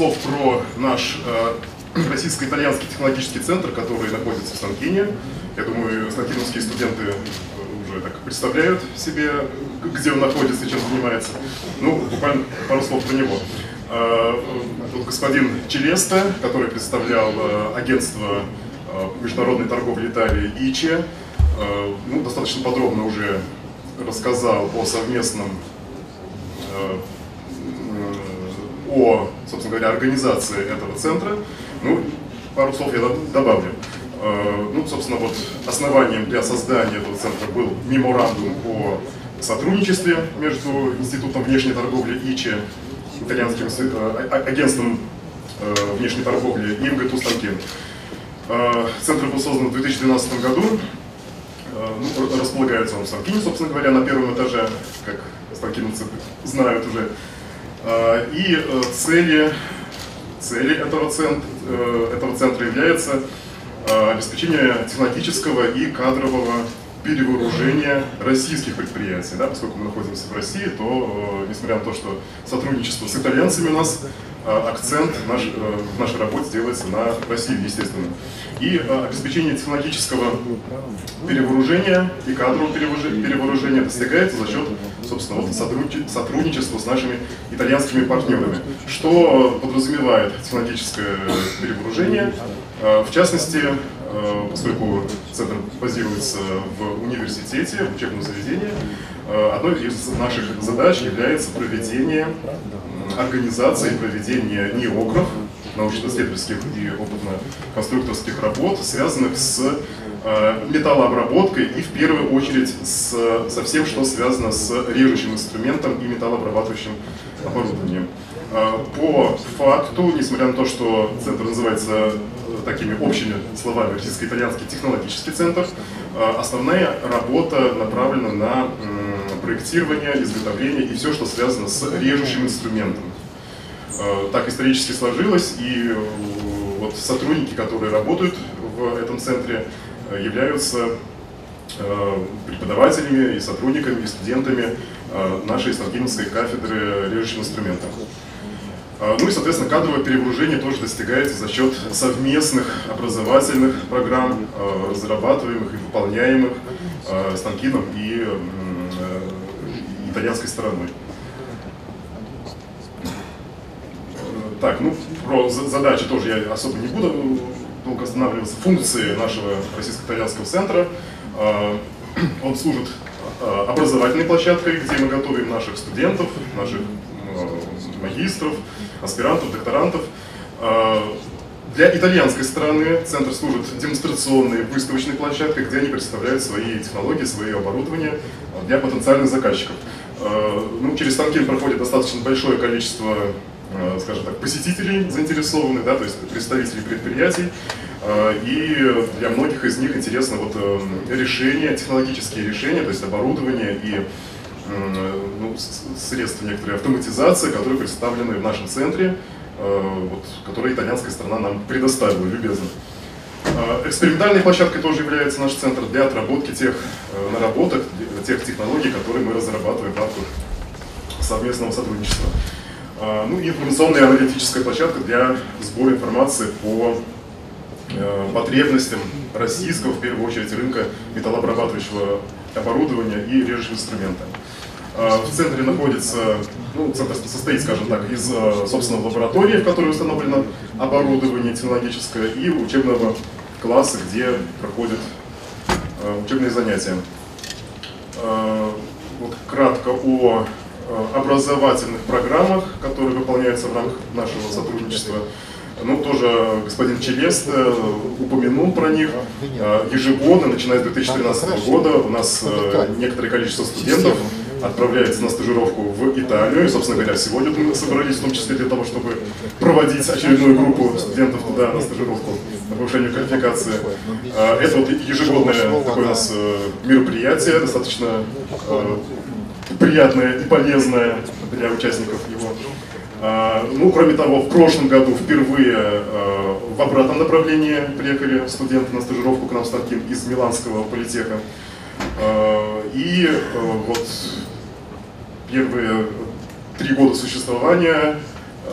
слов про наш российско-итальянский технологический центр, который находится в Станкине. Я думаю, станкиновские студенты уже так представляют себе, где он находится и чем занимается. Ну, буквально пару слов про него. Тут господин Челеста, который представлял агентство международной торговли Италии ИЧЕ, ну, достаточно подробно уже рассказал о совместном, о, собственно говоря, организации этого центра. Ну, пару слов я добавлю. Ну, собственно, вот основанием для создания этого центра был меморандум о сотрудничестве между Институтом внешней торговли ИЧЕ, итальянским агентством внешней торговли и МГТУ Станкин. Центр был создан в 2012 году. Ну, располагается он в Станкине, собственно говоря, на первом этаже, как станкиновцы знают уже. И цели, цели этого центра, этого центра является обеспечение технологического и кадрового перевооружения российских предприятий. Да, поскольку мы находимся в России, то, несмотря на то, что сотрудничество с итальянцами у нас, акцент наш, в нашей работе делается на Россию, естественно. И обеспечение технологического перевооружения и кадрового перевооружения достигается за счет, собственно, вот сотрудничества с нашими итальянскими партнерами. Что подразумевает технологическое перевооружение? В частности, поскольку центр базируется в университете, в учебном заведении, одной из наших задач является проведение организации, проведение НИОКРов, научно-исследовательских и опытно-конструкторских работ, связанных с металлообработкой и в первую очередь с, со всем, что связано с режущим инструментом и металлообрабатывающим оборудованием. По факту, несмотря на то, что центр называется такими общими словами российско-итальянский технологический центр, основная работа направлена на проектирование, изготовление и все, что связано с режущим инструментом. Так исторически сложилось, и вот сотрудники, которые работают в этом центре, являются преподавателями и сотрудниками, и студентами нашей Станкиновской кафедры режущих инструментов. Ну и, соответственно, кадровое перевооружение тоже достигается за счет совместных образовательных программ, разрабатываемых и выполняемых Станкином и итальянской стороной. Так, ну, про задачи тоже я особо не буду долго останавливаться. Функции нашего российско-итальянского центра. Он служит образовательной площадкой, где мы готовим наших студентов, наших магистров, аспирантов, докторантов. Для итальянской стороны центр служит демонстрационной выставочной площадкой, где они представляют свои технологии, свои оборудования для потенциальных заказчиков. Ну, через Станкин проходит достаточно большое количество, скажем так, посетителей заинтересованных, да, то есть представителей предприятий. И для многих из них интересно вот решения, технологические решения, то есть оборудование и ну, средства некоторой автоматизации, которые представлены в нашем центре, вот, которые итальянская страна нам предоставила любезно. Экспериментальной площадкой тоже является наш центр для отработки тех наработок, тех технологий, которые мы разрабатываем в рамках совместного сотрудничества. Ну и информационная аналитическая площадка для сбора информации по потребностям российского, в первую очередь, рынка металлообрабатывающего оборудования и режущего инструмента. В центре находится, ну, центр состоит, скажем так, из собственной лаборатории, в которой установлено оборудование технологическое, и учебного класса, где проходят учебные занятия. Вот кратко о образовательных программах, которые выполняются в рамках нашего сотрудничества. Ну, тоже господин Челест упомянул про них. Ежегодно, начиная с 2013 года, у нас некоторое количество студентов отправляется на стажировку в Италию. И, собственно говоря, сегодня мы собрались в том числе для того, чтобы проводить очередную группу студентов туда на стажировку, на повышение квалификации. Это вот ежегодное такое у нас мероприятие, достаточно приятное и полезное для участников его. Ну, кроме того, в прошлом году впервые в обратном направлении приехали студенты на стажировку к нам в Старкин из Миланского политеха. И вот первые три года существования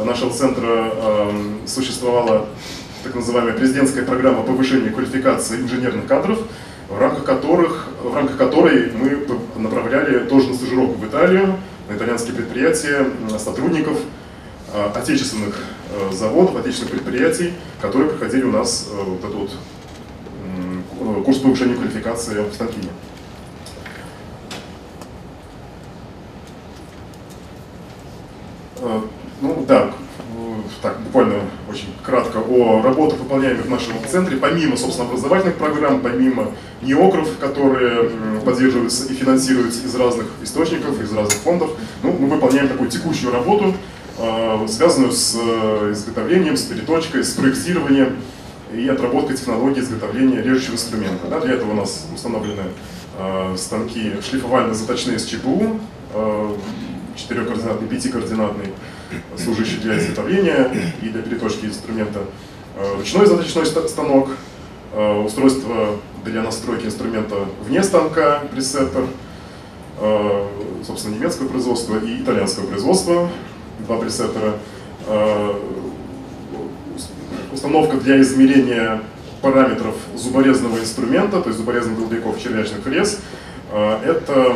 нашего центра существовала так называемая президентская программа повышения квалификации инженерных кадров, в рамках, которых, в рамках которой мы направляли тоже на стажировку в Италию, на итальянские предприятия сотрудников отечественных заводов, отечественных предприятий, которые проходили у нас вот этот вот курс повышения квалификации в Станкине. Э, ну да, так, буквально очень кратко о работах, выполняемых в нашем центре, помимо, собственно, образовательных программ, помимо НИОКРов, которые поддерживаются и финансируются из разных источников, из разных фондов, ну, мы выполняем такую текущую работу, э, связанную с э, изготовлением, с переточкой, с проектированием и отработкой технологии изготовления режущего инструмента. Да, для этого у нас установлены станки шлифовально-заточные с ЧПУ, четырехкоординатный, пятикоординатный, служащий для изготовления и для переточки инструмента. Э, ручной заточной станок, э, устройство для настройки инструмента вне станка, пресеттер, э, собственно, немецкого производства и итальянского производства, два пресеттера, установка для измерения параметров зуборезного инструмента, то есть зуборезных долбяков червячных фрез. Это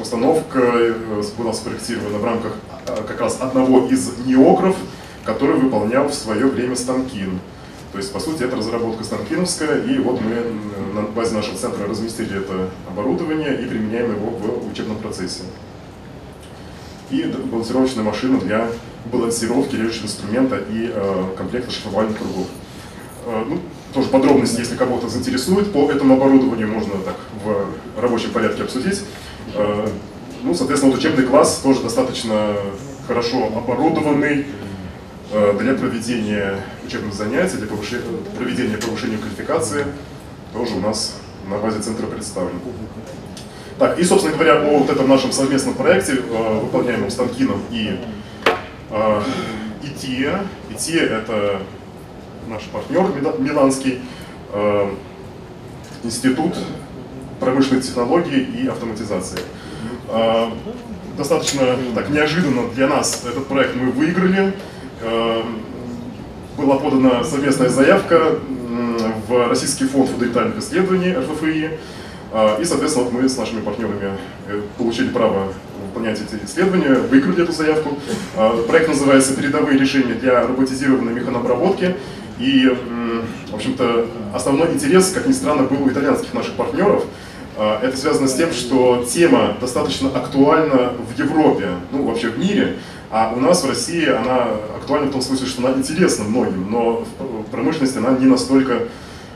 установка была спроектирована в рамках как раз одного из неокров, который выполнял в свое время Станкин. То есть, по сути, это разработка станкиновская, и вот мы на базе нашего центра разместили это оборудование и применяем его в учебном процессе. И балансировочная машина для балансировки режущего инструмента и э, комплекта шлифовальных кругов. Э, ну, тоже подробности, если кого-то заинтересует, по этому оборудованию можно так в рабочем порядке обсудить. Э, ну, соответственно, вот учебный класс тоже достаточно хорошо оборудованный э, для проведения учебных занятий, для повышения, проведения повышения квалификации, тоже у нас на базе центра представлен. Так, и, собственно говоря, о вот этом нашем совместном проекте, э, выполняемом Станкином и ИТИА. ИТИА – это наш партнер миланский, институт промышленной технологии и автоматизации. А, достаточно так неожиданно для нас этот проект мы выиграли. А, была подана совместная заявка в Российский фонд фундаментальных исследований РФФИ. А, и, соответственно, мы с нашими партнерами э, получили право выполнять эти исследования, выиграли эту заявку. Проект называется «Передовые решения для роботизированной механобработки». И, в общем-то, основной интерес, как ни странно, был у итальянских наших партнеров. А, это связано с тем, что тема достаточно актуальна в Европе, ну вообще в мире, а у нас в России она актуальна в том смысле, что она интересна многим, но в промышленности она не настолько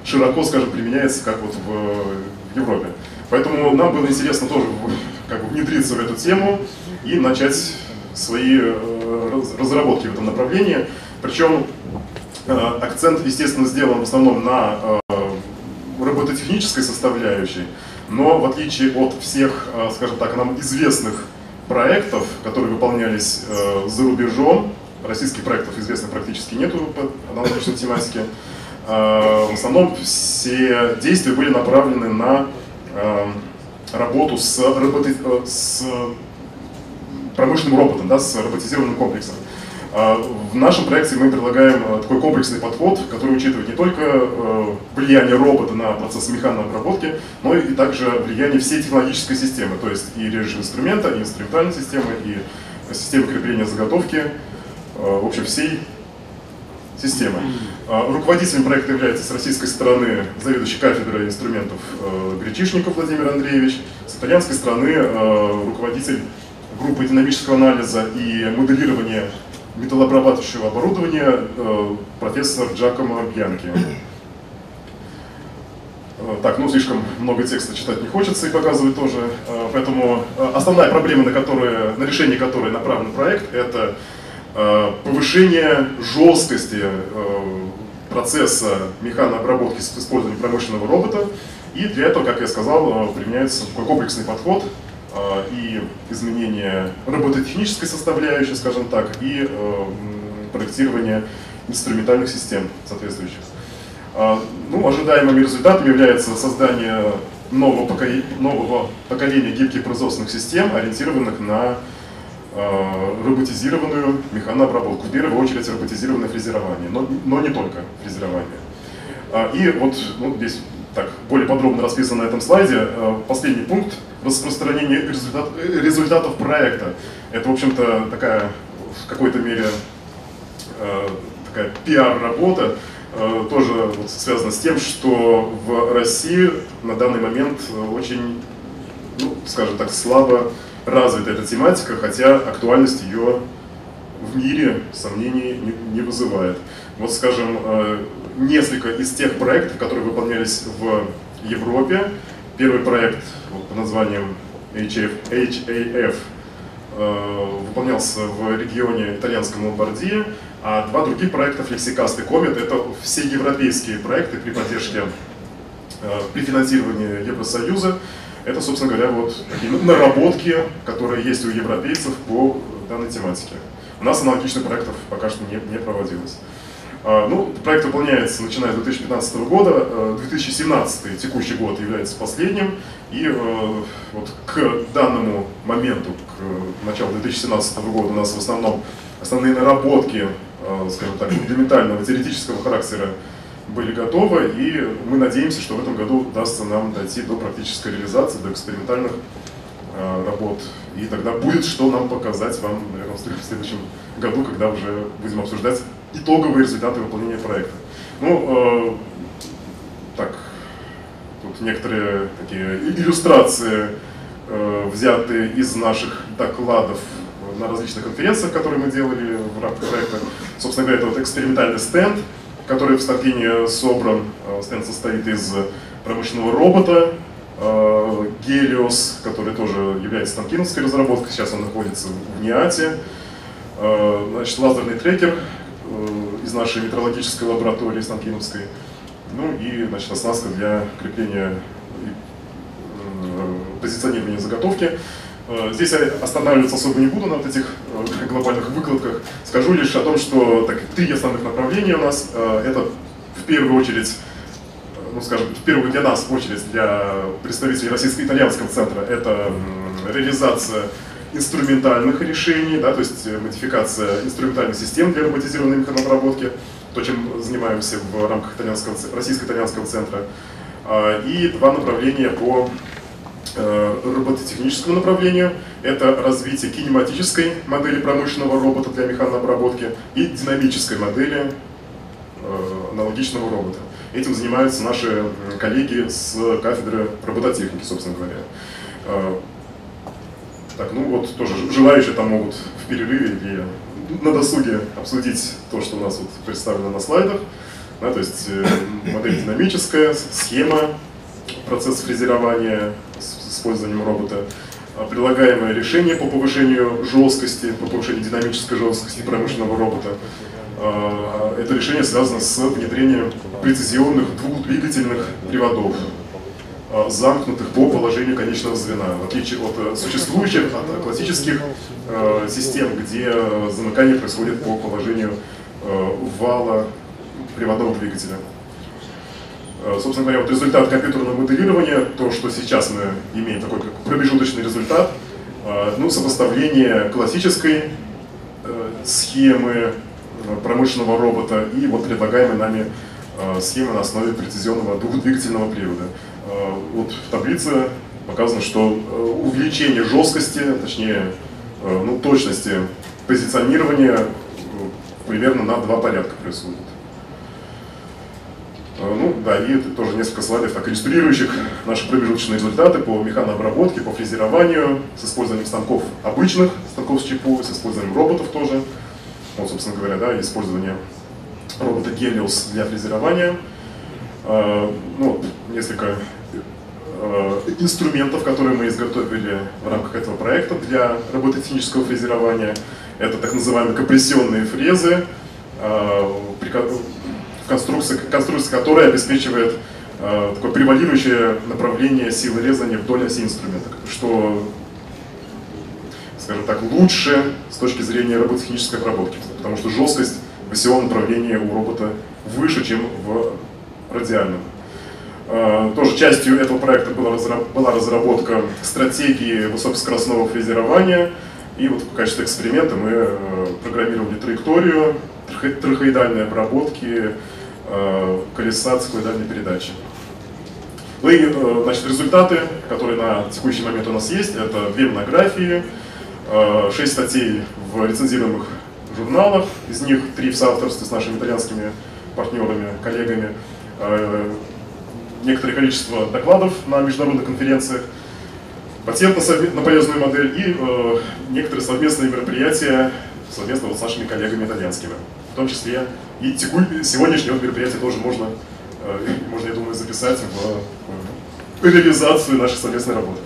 широко, скажем, применяется, как вот в Европе. Поэтому нам было интересно тоже как бы внедриться в эту тему и начать свои э, разработки в этом направлении. Причем э, акцент, естественно, сделан в основном на э, робототехнической составляющей, но в отличие от всех, э, скажем так, нам известных проектов, которые выполнялись э, за рубежом, российских проектов известных практически нету по аналогичной тематике, э, в основном все действия были направлены на работу с, роботи... с промышленным роботом, да, с роботизированным комплексом. А, в нашем проекте мы предлагаем э, такой комплексный подход, который учитывает не только э, влияние робота на процесс механной обработки, но и также влияние всей технологической системы, то есть и режим инструмента, и инструментальной системы, и системы крепления заготовки, э, в общем, всей системы. А, руководителем проекта является с российской стороны заведующий кафедрой инструментов Гречишников Владимир Андреевич, с итальянской стороны руководитель группы динамического анализа и моделирования металлообрабатывающего оборудования э, профессор Джакомо Бьянки. Э, так, ну слишком много текста читать не хочется и показывать тоже, э, поэтому основная проблема, на, которые, на решение которой направлен проект, это повышение жесткости процесса механообработки с использованием промышленного робота. И для этого, как я сказал, применяется такой комплексный подход – и изменение робототехнической составляющей, скажем так, и э, проектирование инструментальных систем соответствующих. А, ну, ожидаемыми результатами является создание нового поколения, нового поколения гибких производственных систем, ориентированных на роботизированную механообработку, в первую очередь роботизированное фрезерование, но, но не только фрезерование. И вот ну, здесь так более подробно расписан на этом слайде. Последний пункт – распространение результат, результатов проекта. Это, в общем-то, такая в какой-то мере такая пиар-работа, Э, тоже вот связано с тем, что в России на данный момент очень, ну, скажем так, слабо развита эта тематика, хотя актуальность ее в мире сомнений не, вызывает. Вот, скажем, э, несколько из тех проектов, которые выполнялись в Европе. Первый проект вот, по названием HAF, HAF э, выполнялся в регионе итальянском Ломбардии. А два других проекта Flexicast и Comet – это все европейские проекты при поддержке, э, при финансировании Евросоюза. Это, собственно говоря, вот такие наработки, которые есть у европейцев по данной тематике. У нас аналогичных проектов пока что не, не проводилось. А, ну, проект выполняется начиная с 2015 года. 2017 э, текущий год является последним. И э, вот к данному моменту, к началу 2017 года у нас в основном основные наработки Э, скажем так, фундаментального теоретического характера были готовы, и мы надеемся, что в этом году удастся нам дойти до практической реализации, до экспериментальных работ. И тогда будет что нам показать вам, наверное, в следующем году, когда уже будем обсуждать итоговые результаты выполнения проекта. Ну, э, так, тут некоторые такие иллюстрации, э, взятые из наших докладов на различных конференциях, которые мы делали в рамках проекта. Собственно говоря, это вот экспериментальный стенд, который в Столкине собран. Э, стенд состоит из промышленного робота, Гелиос, который тоже является станкиновской разработкой, сейчас он находится в НИАТе. Э, значит, лазерный трекер э, из нашей метрологической лаборатории Станкиновской. Ну и значит, оснастка для крепления и позиционирования заготовки. Э, здесь я останавливаться особо не буду на вот этих э, глобальных выкладках. Скажу лишь о том, что так, три основных направления у нас. Э, это в первую очередь, ну скажем, в первую для нас очередь, для представителей российско-итальянского центра, это реализация инструментальных решений, да, то есть модификация инструментальных систем для роботизированной механообработки, то, чем занимаемся в рамках итальянского, российско-итальянского центра. И два направления по Э, робототехническому направлению. Это развитие кинематической модели промышленного робота для механообработки и динамической модели э, аналогичного робота. Этим занимаются наши коллеги с кафедры робототехники, собственно говоря. Э, так, ну вот тоже желающие там могут в перерыве или на досуге обсудить то, что у нас вот представлено на слайдах. Да, то есть модель динамическая, схема, процесс фрезерования, использованием робота, а, предлагаемое решение по повышению жесткости, по повышению динамической жесткости промышленного робота. А, это решение связано с внедрением прецизионных двухдвигательных приводов, замкнутых по положению конечного звена, в отличие от э, существующих, от классических э, систем, где замыкание происходит по положению э, вала приводного двигателя. Э, собственно говоря, вот результат компьютерного моделирования, то, что сейчас мы имеем такой как промежуточный результат, э, ну, сопоставление классической э, схемы промышленного робота и вот предлагаемой нами схемы на основе прецизионного двухдвигательного привода. Вот в таблице показано, что увеличение жесткости, точнее, ну, точности позиционирования примерно на два порядка происходит. Э, ну да, и тоже несколько слайдов, так, иллюстрирующих наши промежуточные результаты по механообработке, по фрезерованию, с использованием станков обычных, станков с ЧПУ, с использованием роботов тоже. Вот, собственно говоря, да, использование робота Helios для фрезерования. Э, ну, несколько э, инструментов, которые мы изготовили в рамках этого проекта для робототехнического фрезерования. Это так называемые компрессионные фрезы, конструкция, конструкция которая обеспечивает э, такое превалирующее направление силы резания вдоль оси инструмента, что, скажем так, лучше с точки зрения робототехнической обработки, потому что жесткость в осевом направлении у робота выше, чем в радиальном. Э, тоже частью этого проекта была, разработка стратегии высокоскоростного фрезерования, И вот в качестве эксперимента мы э, программировали траекторию, трахоидальные обработки э, колеса циклоидальной передачи. Ну и значит, результаты, которые на текущий момент у нас есть, это две монографии, шесть статей в рецензируемых журналах, из них три в соавторстве с нашими итальянскими партнерами, коллегами, некоторое количество докладов на международных конференциях, патент на, на полезную модель и э, некоторые совместные мероприятия совместно вот с нашими коллегами итальянскими. В том числе и теку... сегодняшнее мероприятие тоже можно, э, можно, я думаю, записать в, в реализацию нашей совместной работы.